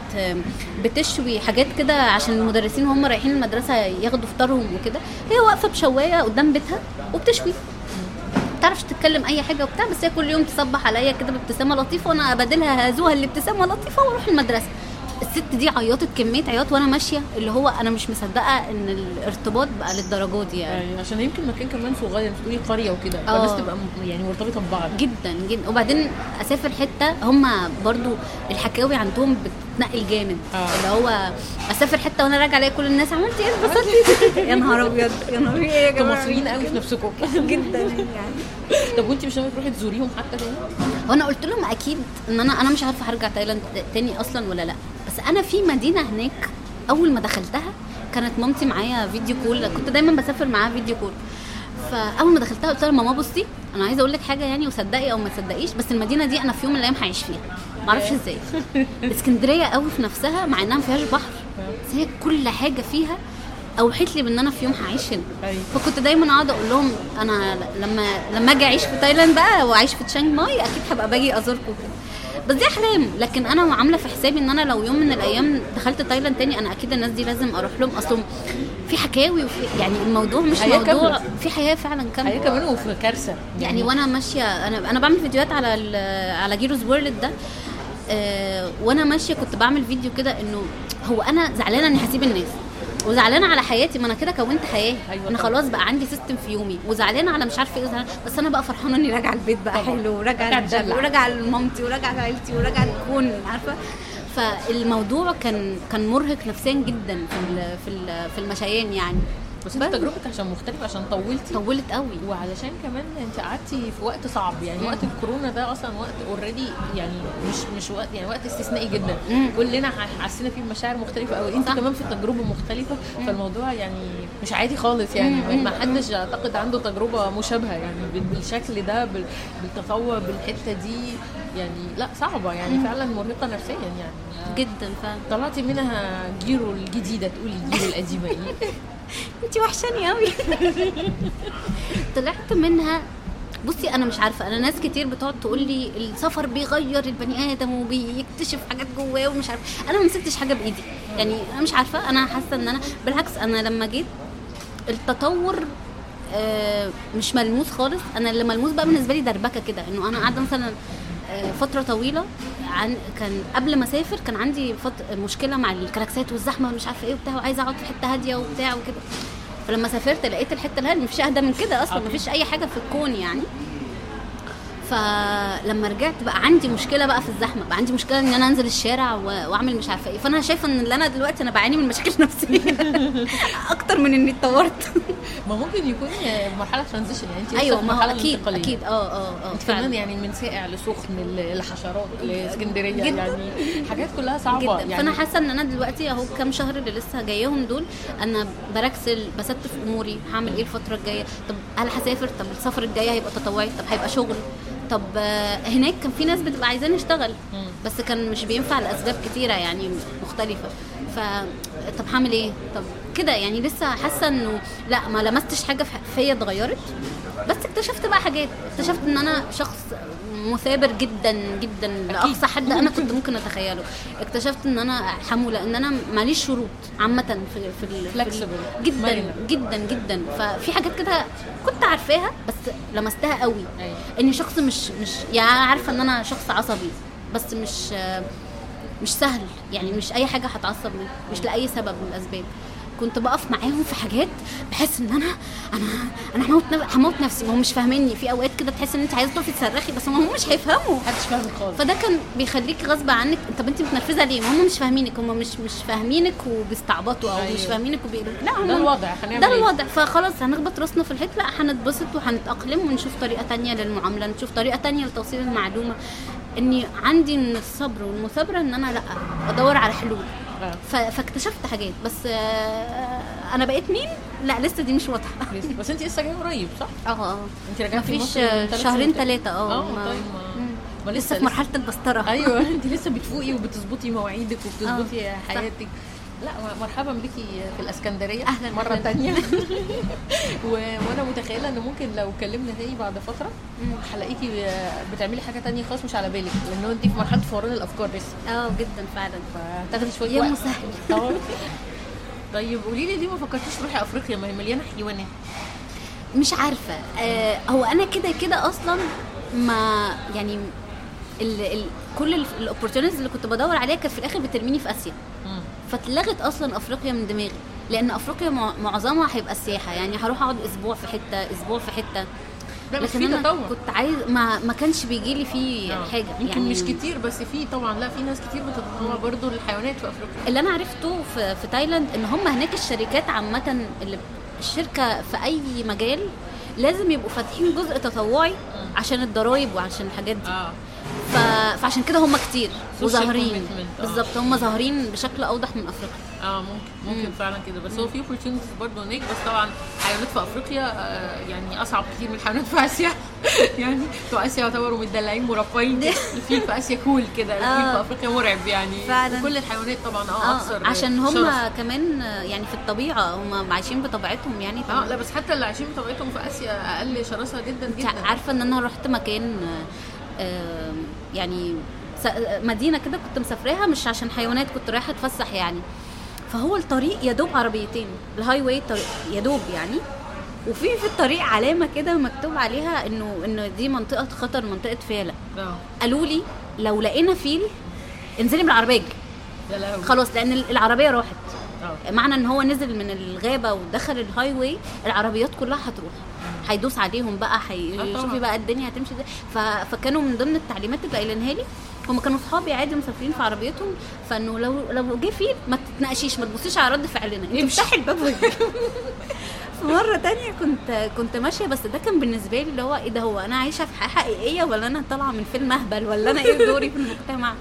بتشوي حاجات كده عشان المدرسين وهم رايحين المدرسة ياخدوا فطارهم وكده. هي واقفة بشواية قدام بيتها وبتشوي. تعرفش تتكلم أي حاجة وبتاع بس هي كل يوم تصبح عليا كده بابتسامه لطيفة وأنا أبادلها هزوها الابتسامة لطيفة وأروح المدرسة. الست دي عيطت كمية عياط وأنا ماشية اللي هو أنا مش مصدقة إن الارتباط بقى للدرجة دي يعني. يعني عشان يمكن مكان كمان صغير مش تقولي قرية وكده آه. فالناس تبقى يعني مرتبطة ببعض. جدا جدا. وبعدين أسافر حتة هم برضو الحكاوي عندهم بتنقل جامد. آه. اللي هو أسافر حتة وأنا راجعة ألاقي كل الناس عملتي إيه؟ اتبسطتي يا نهار أبيض يا نهار إيه يا أنتوا جماعة مصريين قوي في نفسكم. جدا يعني. طب وانت مش ناوية تروحي تزوريهم حتى تاني؟ وأنا قلت لهم أكيد إن أنا أنا مش عارفة هرجع تايلاند تاني أصلا ولا لأ. بس أنا في مدينة هناك أول ما دخلتها كانت مامتي معايا video call. كنت دايما بسافر معاها video call. فأول ما دخلتها قلت لها ماما بصي أنا عايزة أقول لك حاجة يعني وصدقي أو ما تصدقيش بس المدينة دي أنا في يوم من الأيام هعيش فيها. ما أعرفش إزاي. اسكندرية قوي في نفسها مع إنها ما فيهاش بحر بس هي كل حاجة فيها اوحت لي بإن أنا في يوم هعيش هنا. أيوة. فكنت دايما أقعد أقول لهم أنا لما لما أجي أعيش في تايلاند بقى وأعيش في تشانج ماي أكيد هبقى باجي أزوركم. كده بس دي أحلام. لكن أنا عاملة في حسابي إن أنا لو يوم من الأيام دخلت تايلاند تاني أنا أكيد الناس دي لازم أروح لهم. أصلا في حكاوي وفي يعني الموضوع مش حياة موضوع كاملة. في حياة فعلا كاملة. كمان وفي كارثة. يعني وأنا ماشية أنا أنا بعمل فيديوهات على على Gero's World ده. آه وأنا ماشية كنت بعمل فيديو كده إنه هو أنا زعلانة إني هسيب الناس. وزعلانة على حياتي. ما أنا كده كونت حياة. أيوة أنا. خلاص بقى عندي system في يومي. وزعلانة على مش عارفة إيه. بس أنا بقى فرحانة إني راجعة البيت بقى. حلو. وراجعة الجنة. وراجعة لمامتي. وراجعة لعيلتي وراجعة الكون عارفة؟ فالموضوع كان كان مرهق نفسيا جدا في في في المشيان يعني. بس. انت تجربتك عشان مختلفة عشان طولتي. طولت قوي. وعلشان كمان انت قعدتي في وقت صعب. يعني وقت الكورونا ده أصلا وقت اوريدي يعني مش مش وقت يعني وقت استثنائي جدا. مم. كلنا حسينا فيه بمشاعر مختلفة قوي انت. كمان في تجربه مختلفة. فالموضوع يعني مش عادي خالص يعني. ما حدش أعتقد عنده تجربة مشابهة يعني بال- بالشكل ده بال- بالتطور بالحتة دي. يعني لا صعبة يعني. فعلا مرهقة نفسيا يعني. جدا فعلا. طلعتي منها جيرو الجديدة تقولي الجيرو القديمة إيه انت وحشاني قوي طلعت منها. بصي أنا مش عارفة أنا ناس كتير بتقعد تقول لي السفر بيغير البني آدم وبيكتشف حاجات جواه ومش عارفة. أنا ما مسكتش حاجة بإيدي. يعني أنا مش عارفة أنا حاسة إن أنا بالعكس أنا لما جيت التطور آه، مش ملموس خالص. أنا اللي ملموس بقى بالنسبة لي دربكة كده إنه أنا قاعدة مثلا فترة طويلة عن كان قبل ما أسافر كان عندي فت... مشكلة مع الكلاكسات والزحمة ومش عارفة إيه وبتاع وعايزة أقعد في حتة هادية وبتاع وكده. فلما سافرت لقيت الحتة الهاديه مفيش أهدى من كده أصلا. مفيش أي حاجة في الكون يعني. فلما رجعت بقى عندي مشكلة بقى في الزحمة بقى عندي مشكلة إن أنا أنزل الشارع وأعمل مش عارفة إيه. فأنا شايفة إن اللي أنا دلوقتي أنا بعاني من مشاكل نفسية. أكتر من إني اتطورت. ما ممكن يكون مرحلة transition يعني أنت أيوه ما هو أكيد انتقالية. أكيد. آه آه آه أنت كمان يعني من ساقع لسخن لحشرات لإسكندرية. يعني حاجات كلها صعبة جدا. يعني. فأنا حاسة إن أنا دلوقتي أهو كام شهر اللي لسه جايهم دول أنا بركسل بستف أموري هعمل إيه الفترة الجاية؟ طب هل هسافر؟ طب السفر الجاي هيبقى تطوعي؟ طب هيبقى شغل؟ طب آه، هناك كان في ناس بتبقى عايزاني اشتغل مم. بس كان مش بينفع لأسباب كتيرة يعني مختلفة. ف طب هعمل إيه؟ طب كده يعني لسه حاسة إنه لا ما لمستش حاجة في- فيا اتغيرت. بس اكتشفت بقى حاجات. اكتشفت إن أنا شخص مثابر جدا جدا لأقصى حد أنا كنت ممكن أتخيله. اكتشفت إن أنا حمولة إن أنا ماليش شروط عامة في في. جدا. جدا جدا. ففي حاجات كده كنت عارفاها بس لمستها قوي. أيوة. إني شخص مش مش يعني عارفة إن أنا شخص عصبي بس مش مش سهل. يعني مش أي حاجة هتعصب منها مش لأي سبب من الأسباب. كنت بقف معاهم في حاجات بحس إن أنا أنا أنا هموت هموت نفسي. ما هم مش فاهميني. في أوقات كده تحس إن أنت عايزه تقفي تصرخي بس هم مش هيفهموا. محدش فاهم خالص. فده كان بيخليك غصب عنك. طب أنت متنرفزة ليه؟ هم مش فاهمينك. هم مش مش فاهمينك وبيستعبطوا أو. مش فاهمينك وبيقولوا لا هم ده الوضع. هنعمل ده؟ الوضع. فخلاص هنخبط راسنا في الحيط. لا هنتبسط وهنتأقلم ونشوف طريقة تانية للمعاملة. نشوف طريقة تانية لتوصيل المعلومة. إني عندي من الصبر والمثابرة إن أنا لأ أدور على حلول. فاكتشفت حاجات بس آه، أنا بقيت مين؟ لا لسه دي مش واضحة. بس انت لسه جاية قريب صح؟ آه آه انت رجعتي مفيش شهرين. ثلاثة آه. آه ما- طيب ما, لسه في مرحلة البسطره أيوه انت لسه بتفوقي وبتظبطي مواعيدك وبتظبطي آه،. حياتك. لا مرحبا بيكي في الإسكندرية أهلاً، مرة أهلاً. تانية و... وأنا متخيلة إن ممكن لو اتكلمنا تاني بعد فترة. هلاقيكي بتعملي حاجة تانية خالص مش على بالك لأن انت في مرحلة فوران الأفكار لسه آه جدا فعلا فتاخدي شوية يا وقت مسحول. آه. طيب قولي لي ليه ما فكرتيش تروحي أفريقيا ما هي مليانة حيوانات مش عارفة آه هو أنا كده كده أصلا ما يعني ال ال كل ال opportunities اللي كنت بدور عليها كانت في الآخر بترميني في آسيا. فاتلغت أصلا أفريقيا من دماغي لأن أفريقيا مع- معظمها هيبقى السياحة. يعني هروح أقعد أسبوع في حتة أسبوع في حتة. لا بس لكن في تطور. كنت عايز ما ما كانش بيجي لي فيه آه. حاجة. يمكن يعني مش كتير بس في طبعا لا في ناس كتير بتتطوع برضو للحيوانات في أفريقيا. اللي أنا عرفته في, في تايلاند إن هم هناك الشركات عامة اللي الشركة في أي مجال لازم يبقوا فاتحين جزء تطوعي عشان الضرايب وعشان الحاجات دي. آه. ف... فعشان كده هم كتير وظاهرين. آه. بالظبط هم ظاهرين بشكل أوضح من أفريقيا. آه ممكن ممكن فعلا كده. بس هو في اوبورتيونيتيز برضه هناك. بس طبعا حيوانات في أفريقيا آه يعني أصعب كتير من الحيوانات في آسيا. يعني بتوع آسيا يعتبروا متدلعين مرفهين كده. الفيل في آسيا كول كده. الفيل آه. في أفريقيا مرعب يعني. فعلا. وكل الحيوانات طبعا آه أكثر آه عشان هم شرس. كمان آه، يعني في الطبيعة هم عايشين بطبيعتهم يعني. آه لا بس حتى اللي عايشين بطبيعتهم في آسيا أقل شراسة جدا جدا. عارفة إن أنا رحت مكان آه، آه، يعني مدينة كده كنت مسافراها مش عشان حيوانات كنت رايحة اتفسح يعني. فهو الطريق يا دوب عربيتين ال highway يا دوب يعني. وفي في الطريق علامة كده مكتوب عليها إنه إنه دي منطقة خطر منطقة فيلة. آه. قالوا لي لو لقينا فيل انزلي من العربية. خلاص لأن العربية راحت. آه. معنى إن هو نزل من الغابة ودخل ال highway العربيات كلها هتروح. هيدوس عليهم بقى آه هي... طبعاً. شوفي بقى الدنيا هتمشي إزاي ف... فكانوا من ضمن التعليمات اللي قايلينها لي هم كانوا صحابي عادي مسافرين في عربيتهم فإنه لو لو جه فيل ما تتناقشيش ما تبصيش على رد فعلنا. افتحي الباب واجري في مرة تانية كنت كنت ماشية بس ده كان بالنسبة لي اللي هو إيه ده هو أنا عايشة في حياة حقيقية ولا أنا طالعة من فيلم أهبل ولا أنا إيه دوري في المجتمع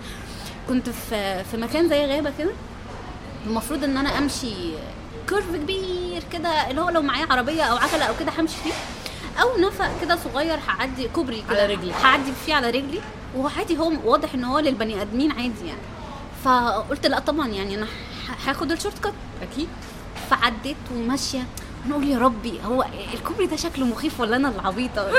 كنت في في مكان زي غابة كده المفروض إن أنا أمشي curve كبير كده اللي هو لو معايا عربية أو عجلة أو كده همشي فيه. أو نفق كده صغير هعدي كوبري كده على رجلي. هعدي فيه على رجلي. وهو عادي هو واضح إن هو للبني آدمين عادي يعني. فقلت لأ طبعا يعني أنا هاخد ال shortcut. أكيد. فعديت وماشية. نقول يا ربي هو الكوبري ده شكله مخيف ولا أنا العبيطه إيه؟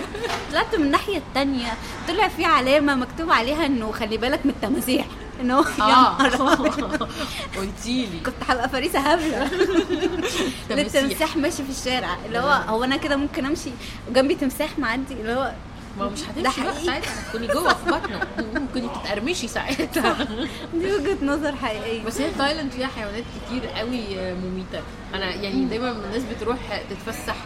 طلعت من الناحية التانية. طلع في علامة مكتوب عليها إنه خلي بالك من التماسيح. ان هو آه. قلتي لي. كنت هبقى فريسة هبلة. للتمساح ماشي في الشارع. اللي هو هو أنا كده ممكن أمشي وجنبي تمساح معدي اللي هو ما مش ده هتمشي بقى. ساعتها هتكوني جوه في بطنه. ممكن تتقرمشي ساعتها. دي وجهة نظر حقيقية. بس هي تايلاند فيها حيوانات كتير قوي مميتة. أنا يعني دايما الناس بتروح تتفسح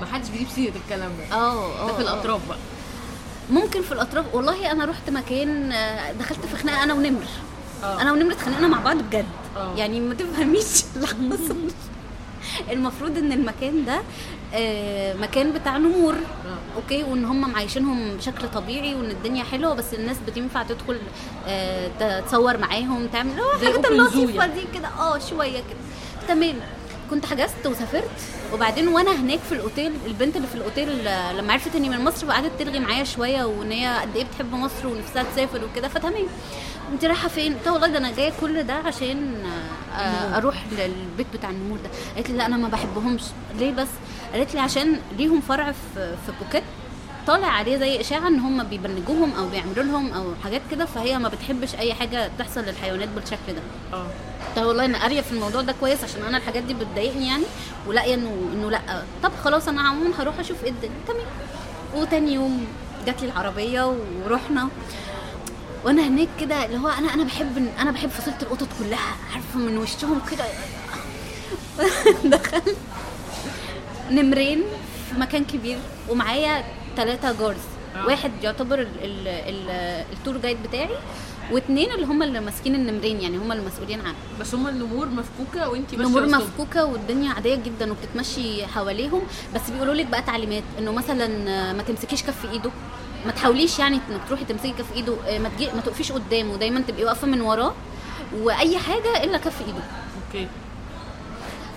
ما حدش بيجيب سيرة الكلام ده. آه ده آه في الأطراف بقى. ممكن في الأطراف. والله أنا رحت مكان آه، دخلت في خناقة أنا ونمر. آه. أنا ونمر اتخانقنا مع بعض بجد. آه. يعني ما تفهميش. اللي حصل المفروض إن المكان ده آه، مكان بتاع نمور. آه. أوكي؟ وإن هم معيشينهم بشكل طبيعي وإن الدنيا حلوة بس الناس بتنفع تدخل تتصور معاهم تعمل اللي هو زي الحاجات اللطيفة يعني. دي كده. آه شوية كده. تمام. كنت حجزت وسافرت وبعدين وأنا هناك في الأوتيل البنت اللي في الأوتيل لما عرفت إني من مصر فقعدت ترغي معايا شوية وإن هي قد إيه بتحب مصر ونفسها تسافر وكده فتمام. انت رايحة فين؟ قلت والله ده أنا جاية كل ده عشان آه، أروح للبيت بتاع النمور ده. قالت لي لا أنا ما بحبهمش. ليه بس؟ قالت لي عشان ليهم فرع في بوكيت. طالع عليه زي إشاعة إن هم بيبلجوهم أو بيعملوا لهم أو حاجات كده فهي ما بتحبش أي حاجة تحصل للحيوانات بالشكل ده. آه. طب والله أنا قارية في الموضوع ده كويس عشان أنا الحاجات دي بتضايقني يعني ولاقيه إنه إنه لأ. طب خلاص أنا عموما هروح أشوف إيه الدنيا. تمام. وتاني يوم جات لي العربية ورحنا. وأنا هناك كده اللي هو أنا أنا بحب أنا بحب فصيلة القطط كلها عارفة من وشهم كده. دخلت. نمرين في مكان كبير ومعايا ثلاثة جارز آه. واحد يعتبر ال ال ال التور جايد بتاعي واثنين اللي هم اللي ماسكين النمرين يعني هم المسؤولين عنه. بس هم النمور مفكوكة وانت ماشية وسطهم. مفكوكة والدنيا عادية جدا وبتتمشي حواليهم. بس بيقولوا لك بقى تعليمات إنه مثلا آه، ما تمسكيش كف إيده. ما تحاوليش يعني إنك تروحي تمسكي كف إيده آه، ما تجي ما تقفيش قدامه. دايما تبقي واقفة من وراه وأي حاجة إلا كف إيده. okay.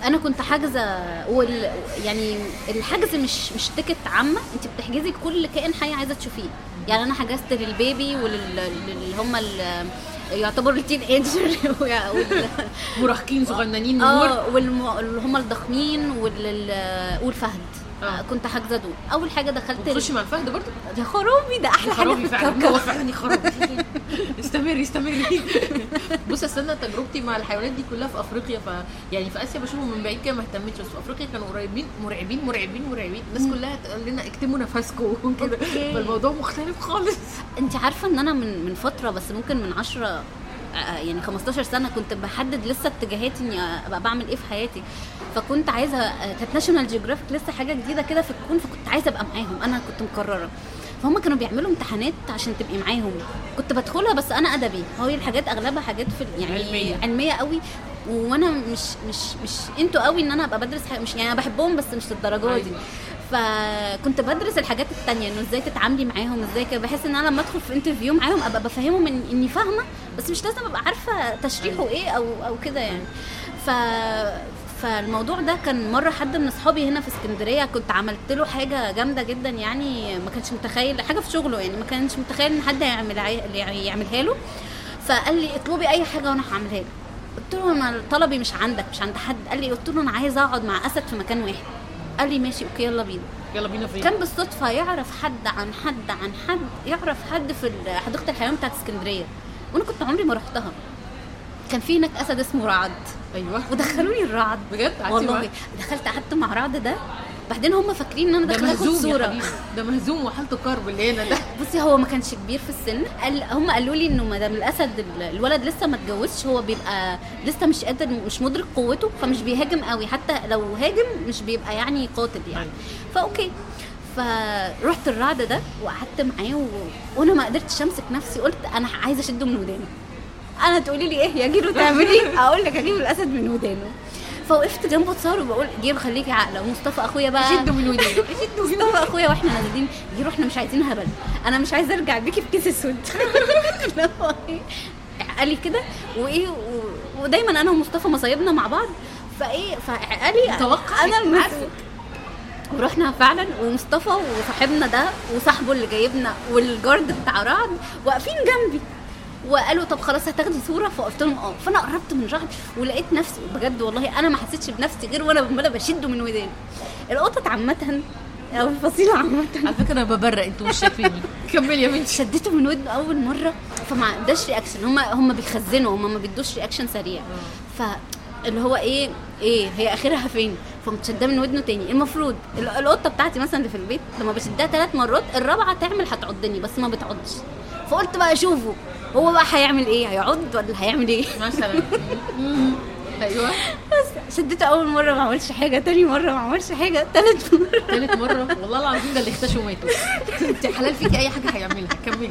أنا كنت حاجزة وال... يعني الحجز مش مش ticket عامة أنت بتحجزي كل كائن حي عايزة تشوفيه. يعني أنا حجزت لل baby ولل هم ال... يعتبروا ال teenager. مراهقين صغننين آه والم... اللي هم الضخمين وال... والفهد. آه. كنت حاجزة دول. أول حاجة دخلت تخشي مع الفهد برضه؟ يا خرابي ده أحلى حاجة في فعلا. هو الكوكب فعلا خرابي استمري استمري. بص أنا تجربتي مع الحيوانات دي كلها في أفريقيا ف يعني في آسيا بشوفهم من بعيد كده ما اهتمتش بس في أفريقيا كانوا قريبين مرعبين مرعبين مرعبين. الناس كلها تقول لنا اكتموا نفسكم أوكي. فالموضوع مختلف خالص. انت عارفة ان أنا من من فترة بس ممكن من 10 آه، يعني 15 سنة كنت بحدد لسه اتجاهاتي اني أبقى بعمل إيه في حياتي. فكنت عايزة آه، كانت ناشونال جيوغرافيك لسه حاجة جديدة كده في الكون فكنت عايزة أبقى معاهم. أنا كنت مقررة. فهم كانوا بيعملوا امتحانات عشان تبقي معاهم. كنت بدخلها بس أنا أدبي. هو الحاجات أغلبها حاجات في يعني علمية. علمية قوي. وأنا مش مش مش into قوي إن أنا أبقى بدرس حاجة. مش يعني أنا بحبهم بس مش للدرجة دي. أيوة. فكنت بدرس الحاجات التانية إنه إزاي تتعاملي معاهم إزاي كده. بحيث إن أنا لما أدخل في interview معاهم أبقى بفهمهم إن إني فاهمة. بس مش لازم أبقى عارفة تشريحه إيه أو أو كده يعني. ف فالموضوع ده كان مرة حد من أصحابي هنا في اسكندرية كنت عملت له حاجة جامدة جدا يعني ما كانش متخيل حاجة في شغله يعني ما كانش متخيل إن حد هيعمل يعني يعملها له. فقال لي اطلبي أي حاجة وأنا هعملها لك قلت له أنا طلبي مش عندك مش عند حد. قال لي قلت له أنا عايزه أقعد مع أسد في مكان واحد. قال لي ماشي okay يلا بينا. يلا بينا فين؟ كان بالصدفة يعرف حد عن حد عن حد يعرف حد في حديقة الحيوان بتاعت اسكندرية. وأنا كنت عمري ما رحتها. كان في هناك أسد اسمه رعد. أيوه. ودخلوني الرعد. بجد؟ والله؟ دخلت قعدت مع رعد ده. بعدين هم فاكرين إن أنا داخلة اخد صورة. ده مهزوم وحالته كرب اللي هنا ده. بصي هو ما كانش كبير في السن. قال هم قالوا لي إنه ما دام الأسد ال- الولد لسه ما اتجوزش هو بيبقى لسه مش قادر مش مدرك قوته فمش بيهاجم قوي. حتى لو هاجم مش بيبقى يعني قاتل يعني. أيوة. ف okay. فرحت لرعد ده وقعدت معاه و... وأنا ما قدرتش أمسك نفسي. قلت أنا عايزة أشده من ودانه أنا تقولي لي إيه؟ يا جيرو تعملي. أقول لك أجيب الأسد من ودانه. فوقفت جنبه اتصور وبقول جيرو خليكي عاقلة. ومصطفى أخويا بقى. شدوا من شدوا من مصطفى أخويا وإحنا نازلين جيرو إحنا مش عايزين هبل. أنا مش عايزة أرجع بيكي في كيس أسود؟ قال لي كده. وإيه؟ ودايما أنا ومصطفى مصايبنا مع بعض. فإيه؟ فقال لي متوقع أنا. المسؤول ورحنا فعلا. ومصطفى وصاحبنا ده وصاحبه اللي جايبنا وال guard بتاع رعد واقفين جنبي. وقالوا طب خلاص هتاخدي صورة؟ فقلت لهم آه. فأنا قربت من رعد ولقيت نفسي بجد والله أنا ما حسيتش بنفسي غير وأنا عماله بشده من ودانه. القطط عامة أو الفصيلة عامة. على فكرة أنا ببرق أنتوا مش شايفيني كملي يا بنتي. شدته من ودنه أول مرة فما عندهاش reaction هم هم بيخزنوا هم ما بيدوش reaction سريع. ف اللي هو إيه إيه هي آخرها فين؟ فقمت شداه من ودنه تاني. المفروض ال- القطة بتاعتي مثلا اللي في البيت لما بشدها ثلاث مرات الرابعة تعمل هتعضني بس ما بتعضش. فقلت بقى اشوفه هو بقى هيعمل إيه؟ هيعض ولا هيعمل إيه؟ مثلا. أيوه. بس شدته أول مرة ما عملش حاجة تاني مرة ما عملش حاجة تالت مرة. ثالث مرة؟ والله العظيم ده اللي اختشوا ماتوا. انت حلال فيكي أي حاجة هيعملها كملي.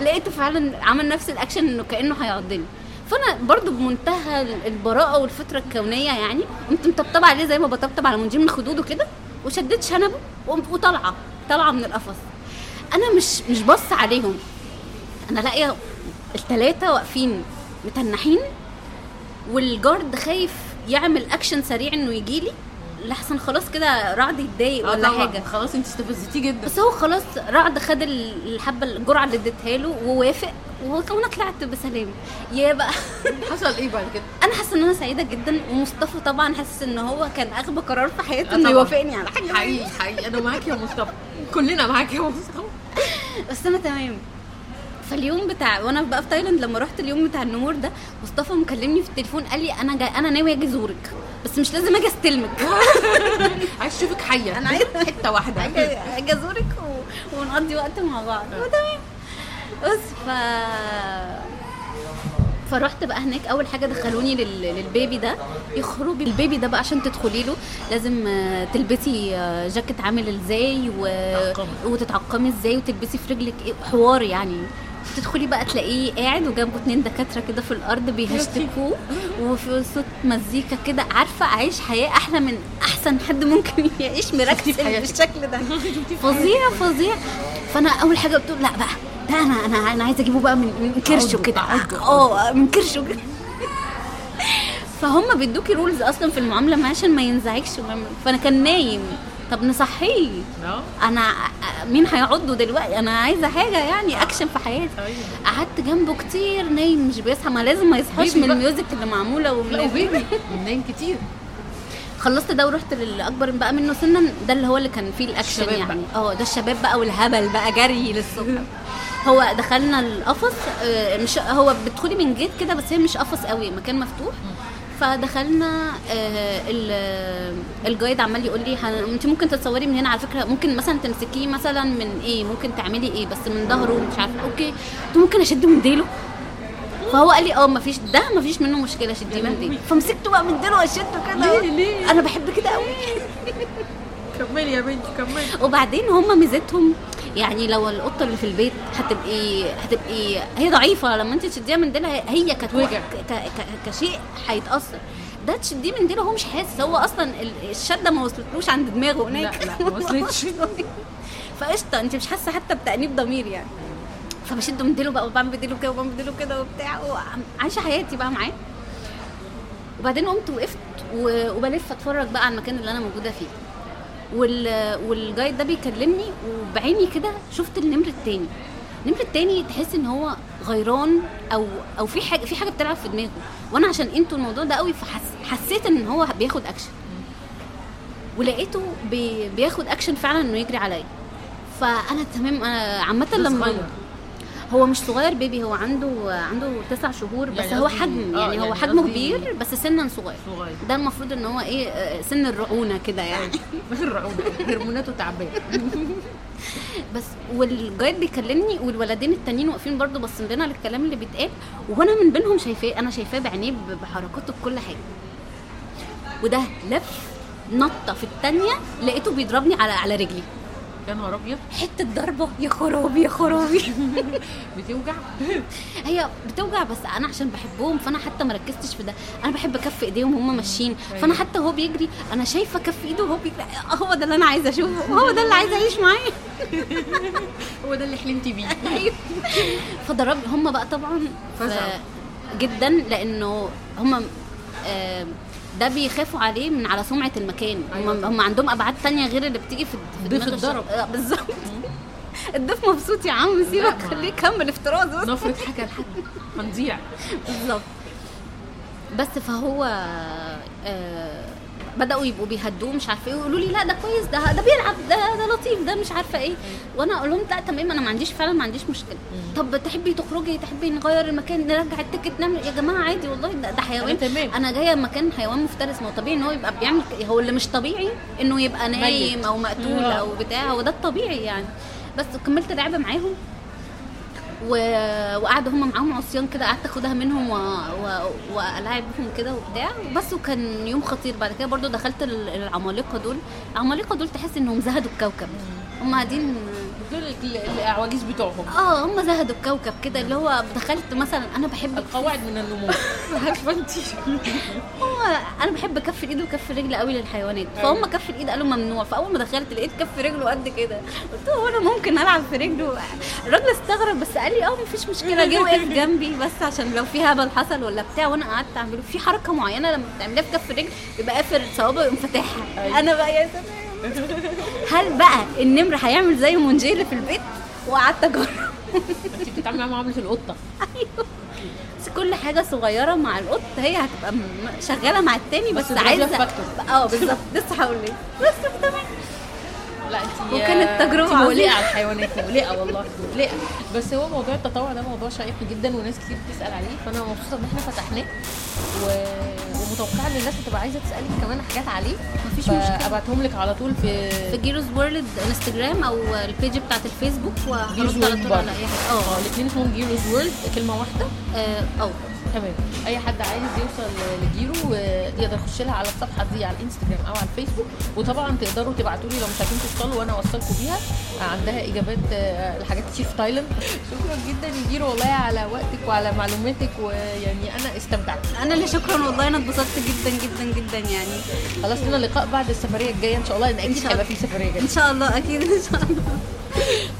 لقيته فعلا عمل نفس الأكشن إنه كأنه هيعضني. فأنا برضو بمنتهى البراءة والفطرة الكونية يعني قمت مطبطبة عليه زي ما بطبطب على منديل من خدوده كده وشديت شنبه وطالعة طالعة من القفص. أنا مش مش بص عليهم. أنا لاقيه الثلاثه واقفين متنحين وال guard خايف يعمل اكشن سريع إنه يجي لي. لحسن خلاص كده رعد يتضايق آه ولا طبعاً. حاجة. خلاص انت استفزتيه جدا. بس هو خلاص رعد خد ال- الحبة الجرعة اللي اديتها له ووافق وأنا طلعت بسلام. يا بقى. حصل إيه بعد كده؟ أنا حاسة إن أنا سعيدة جدا ومصطفى طبعا حاسس إن هو كان اغبى قرار في حياته آه إنه. يوافقني على حاجة. حقيقي حقيقي. أنا معاكي يا مصطفى. كلنا معاكي يا مصطفى. بس أنا تمام. فاليوم بتاع وأنا بقى في تايلاند لما رحت اليوم بتاع النمور ده مصطفى مكلمني في التليفون قال لي أنا جاي أنا ناوي أجي ازورك بس مش لازم أجي أستلمك. عايز أشوفك حية. أنا عايز حتة واحدة. أجي ازورك و... ونقضي وقت مع بعض. وتمام بس ف فرحت بقى هناك. أول حاجة دخلوني لل... للبيبي ده. يخربي البيبي ده بقى عشان تدخلي له لازم آه، تلبسي آه، جاكيت عامل إزاي و... تعقمي. وتتعقمي إزاي وتلبسي في رجلك. إيه حوار يعني. تدخلي بقى تلاقيه قاعد وجنبه اتنين دكاترة كده في الأرض بيهشتكوه. وفي صوت مزيكا كده عارفة عايش حياة أحلى من أحسن حد ممكن يعيش مركز. بالشكل ده. فظيع فظيع. فأنا أول حاجة قلت له لا بقى ده أنا أنا أنا عايزة أجيبه بقى من من كرشه كده. آه من كرشه كده. فهم بيدوكي rules أصلا في المعاملة عشان ما ينزعجش فأنا كان نايم. طب نصحيه. أنا مين هيعضه دلوقتي؟ أنا عايزة حاجة يعني اكشن في حياتي. أيوة. قعدت جنبه كتير نايم مش بيصحى ما لازم ما يصحاش من. ال music اللي معمولة ومن منين كتير. خلصت ده ورحت للأكبر بقى منه سنا ده اللي هو اللي كان فيه الاكشن يعني. آه ده الشباب بقى والهبل بقى جري للصبح. هو دخلنا القفص آه، مش هو بتدخلي من جيت كده بس هي مش قفص قوي مكان مفتوح. فدخلنا آه، ال- ال guide عمال يقول لي انت ممكن تتصوري من هنا على فكرة ممكن مثلا تمسكيه مثلا من إيه ممكن تعملي إيه بس من ظهره مش عارفه okay قلت ممكن أشد من ديله؟ فهو قال لي آه مفيش ده مفيش منه مشكلة شديه من ديله. فمسكته بقى من ديله وشدته كده. ليه- ليه؟ أنا بحب كده قوي كملي يا بنتي كملي. وبعدين هم ميزتهم يعني لو القطة اللي في البيت هتبقي هتبقي هي ضعيفة لما انت تشديها من ديلها هي كتوجع كشيء هيتأثر. ده تشديه من ديله هو مش حاسس هو أصلا ال- الشدة ما وصلتلوش عند دماغه هناك. لا، لا، ما وصلتش. فقشطة انت مش حاسة حتى بتأنيب ضمير يعني. فبشده من ديله بقى وبعمل بديله كده وبعمل بديله كده وبتاع وعايشة حياتي بقى معاه. وبعدين قمت وقفت وبلف أتفرج بقى على المكان اللي أنا موجودة فيه. وال guide ده بيكلمني وبعيني كده شفت النمر التاني. النمر التاني تحس ان هو غيران أو أو في حاجة في حاجة بتلعب في دماغه. وأنا عشان أنتوا الموضوع ده قوي فحسيت ان هو بياخد اكشن ولقيته بي... بياخد اكشن فعلا إنه يجري عليا. فأنا تمام أنا عامة لما. هو مش صغير baby هو عنده عنده تسع شهور بس يعني هو حجم آه، يعني هو يعني حجمه كبير بس سنا صغير. صغير. ده المفروض إن هو إيه آه، سن الرعونه كده يعني. الرعونة هرموناته تعبانة. بس والجايد بيكلمني والولدين التانيين واقفين برضو باصين لنا للكلام اللي بيتقال وأنا من بينهم شايفاه أنا شايفاه بعينيه بحركاته بكل حاجة. وده لف نطة في التانية لقيته بيضربني على على رجلي. يا نهار أبيض؟ حتة ضربة. يا خرابي يا خرابي. بتوجع؟ هي بتوجع بس أنا عشان بحبهم فأنا حتى ما ركزتش في ده. أنا بحب كف إيديهم وهم ماشيين. فأنا حتى وهو بيجري أنا شايفة كف إيده وهو بيجري. هو ده اللي أنا عايزة أشوفه. هو ده اللي عايزة اعيش معاه هو ده اللي حلمتي بيه أيوة. فضرب هم بقى طبعا. جدا لأنه هم ده بيخافوا عليه من على سمعة المكان هم أيوة. هم عندهم أبعاد تانية غير اللي بتيجي في في ضيف دماغ الشخص. الضرب. آه، بالظبط الضيف مبسوط يا عم سيبك خليه يكمل افتراض بس. نفرض حاجة لحد هنضيع بالظبط بس فهو آه بدأوا يبقوا بيهدوه مش عارفة إيه ويقولوا لي لا ده كويس ده ده بيلعب ده ده لطيف ده مش عارفة إيه وأنا أقول لهم لا تمام أنا ما عنديش فعلا ما عنديش مشكلة طب تحبي تخرجي تحبي نغير المكان نرجع التيكت نعمل يا جماعة عادي والله ده, ده حيوان أنا تمام. أنا جاية مكان حيوان مفترس ما هو طبيعي إن هو يبقى بيعمل هو اللي مش طبيعي إنه يبقى نايم. أو مقتول آه. أو بتاع هو ده الطبيعي يعني بس كملت لعب معاهم. وقعدوا هم معاهم عصيان كده قعدت آخدها منهم و... و... وألعبهم كده وبتاع. بس وكان يوم خطير. بعد كده برضو دخلت ال- العمالقة دول. العمالقة دول تحس إنهم زهدوا الكوكب. هم قاعدين دول ال- الاعواجيز بتوعهم. آه هم زهدوا الكوكب كده اللي هو دخلت مثلا أنا بحب القواعد من النمو. عارفه انت هو أنا بحب كف الايد وكف الرجل قوي للحيوانات. فهم كف الإيد قالوا ممنوع. فأول ما دخلت لقيت كف رجله قد كده. قلت له أنا ممكن ألعب في رجله؟ الراجل استغرب بس قال لي آه مفيش مشكلة. جه وقف جنبي بس عشان لو في هبل حصل ولا بتاع وأنا قعدت أعمله. في حركة معينة لما بتعمليها في كف الرجل يبقى قافل صوابعه يقوم فاتحها. أيوة. أنا بقى يا سلام. هل بقى النمر هيعمل زي منجي اللي في البيت؟ وقعدت أجرب. انت بتتعاملي معاه معامله القطة. بس كل حاجة صغيرة مع القط هي هتبقى شغالة مع التاني بس بس, عايزه. آه بالظبط. لسه هقول لك. بس تمام. لا انت وكانت تجربة انت مقلقه. على الحيوانات مقلقه والله مقلقه بس هو موضوع التطوع ده موضوع شيق جدا وناس كتير بتسأل عليه. فأنا مبسوطة إن إحنا فتحناه. و... ومتوقعه إن الناس هتبقى عايزة تسألك كمان حاجات عليه. مفيش مشكلة. فابعتهم لك على طول في في Jero's World انستجرام أو ال page بتاعت الفيسبوك وهرد على طول على أي حاجة. آه الاثنين اسمهم Jero's World كلمة واحدة. آه تمام. أي حد عايز يوصل لجيرو آه، يقدر يخش لها على الصفحة دي على الإنستجرام أو على الفيسبوك. وطبعا تقدروا تبعتوا لي لو مش عارفين توصلوا وأنا اوصلكم بيها. آه، عندها إجابات آه، لحاجات كتير في تايلاند. شكرا جدا يا جيرو والله على وقتك وعلى معلوماتك ويعني أنا استمتعت. أنا اللي شكرا والله أنا اتبسطت جدا جدا جدا يعني. خلاص لنا لقاء بعد السفرية الجاية إن شاء الله. لأن أكيد هيبقى. في سفرية جاية. إن شاء الله أكيد إن شاء الله.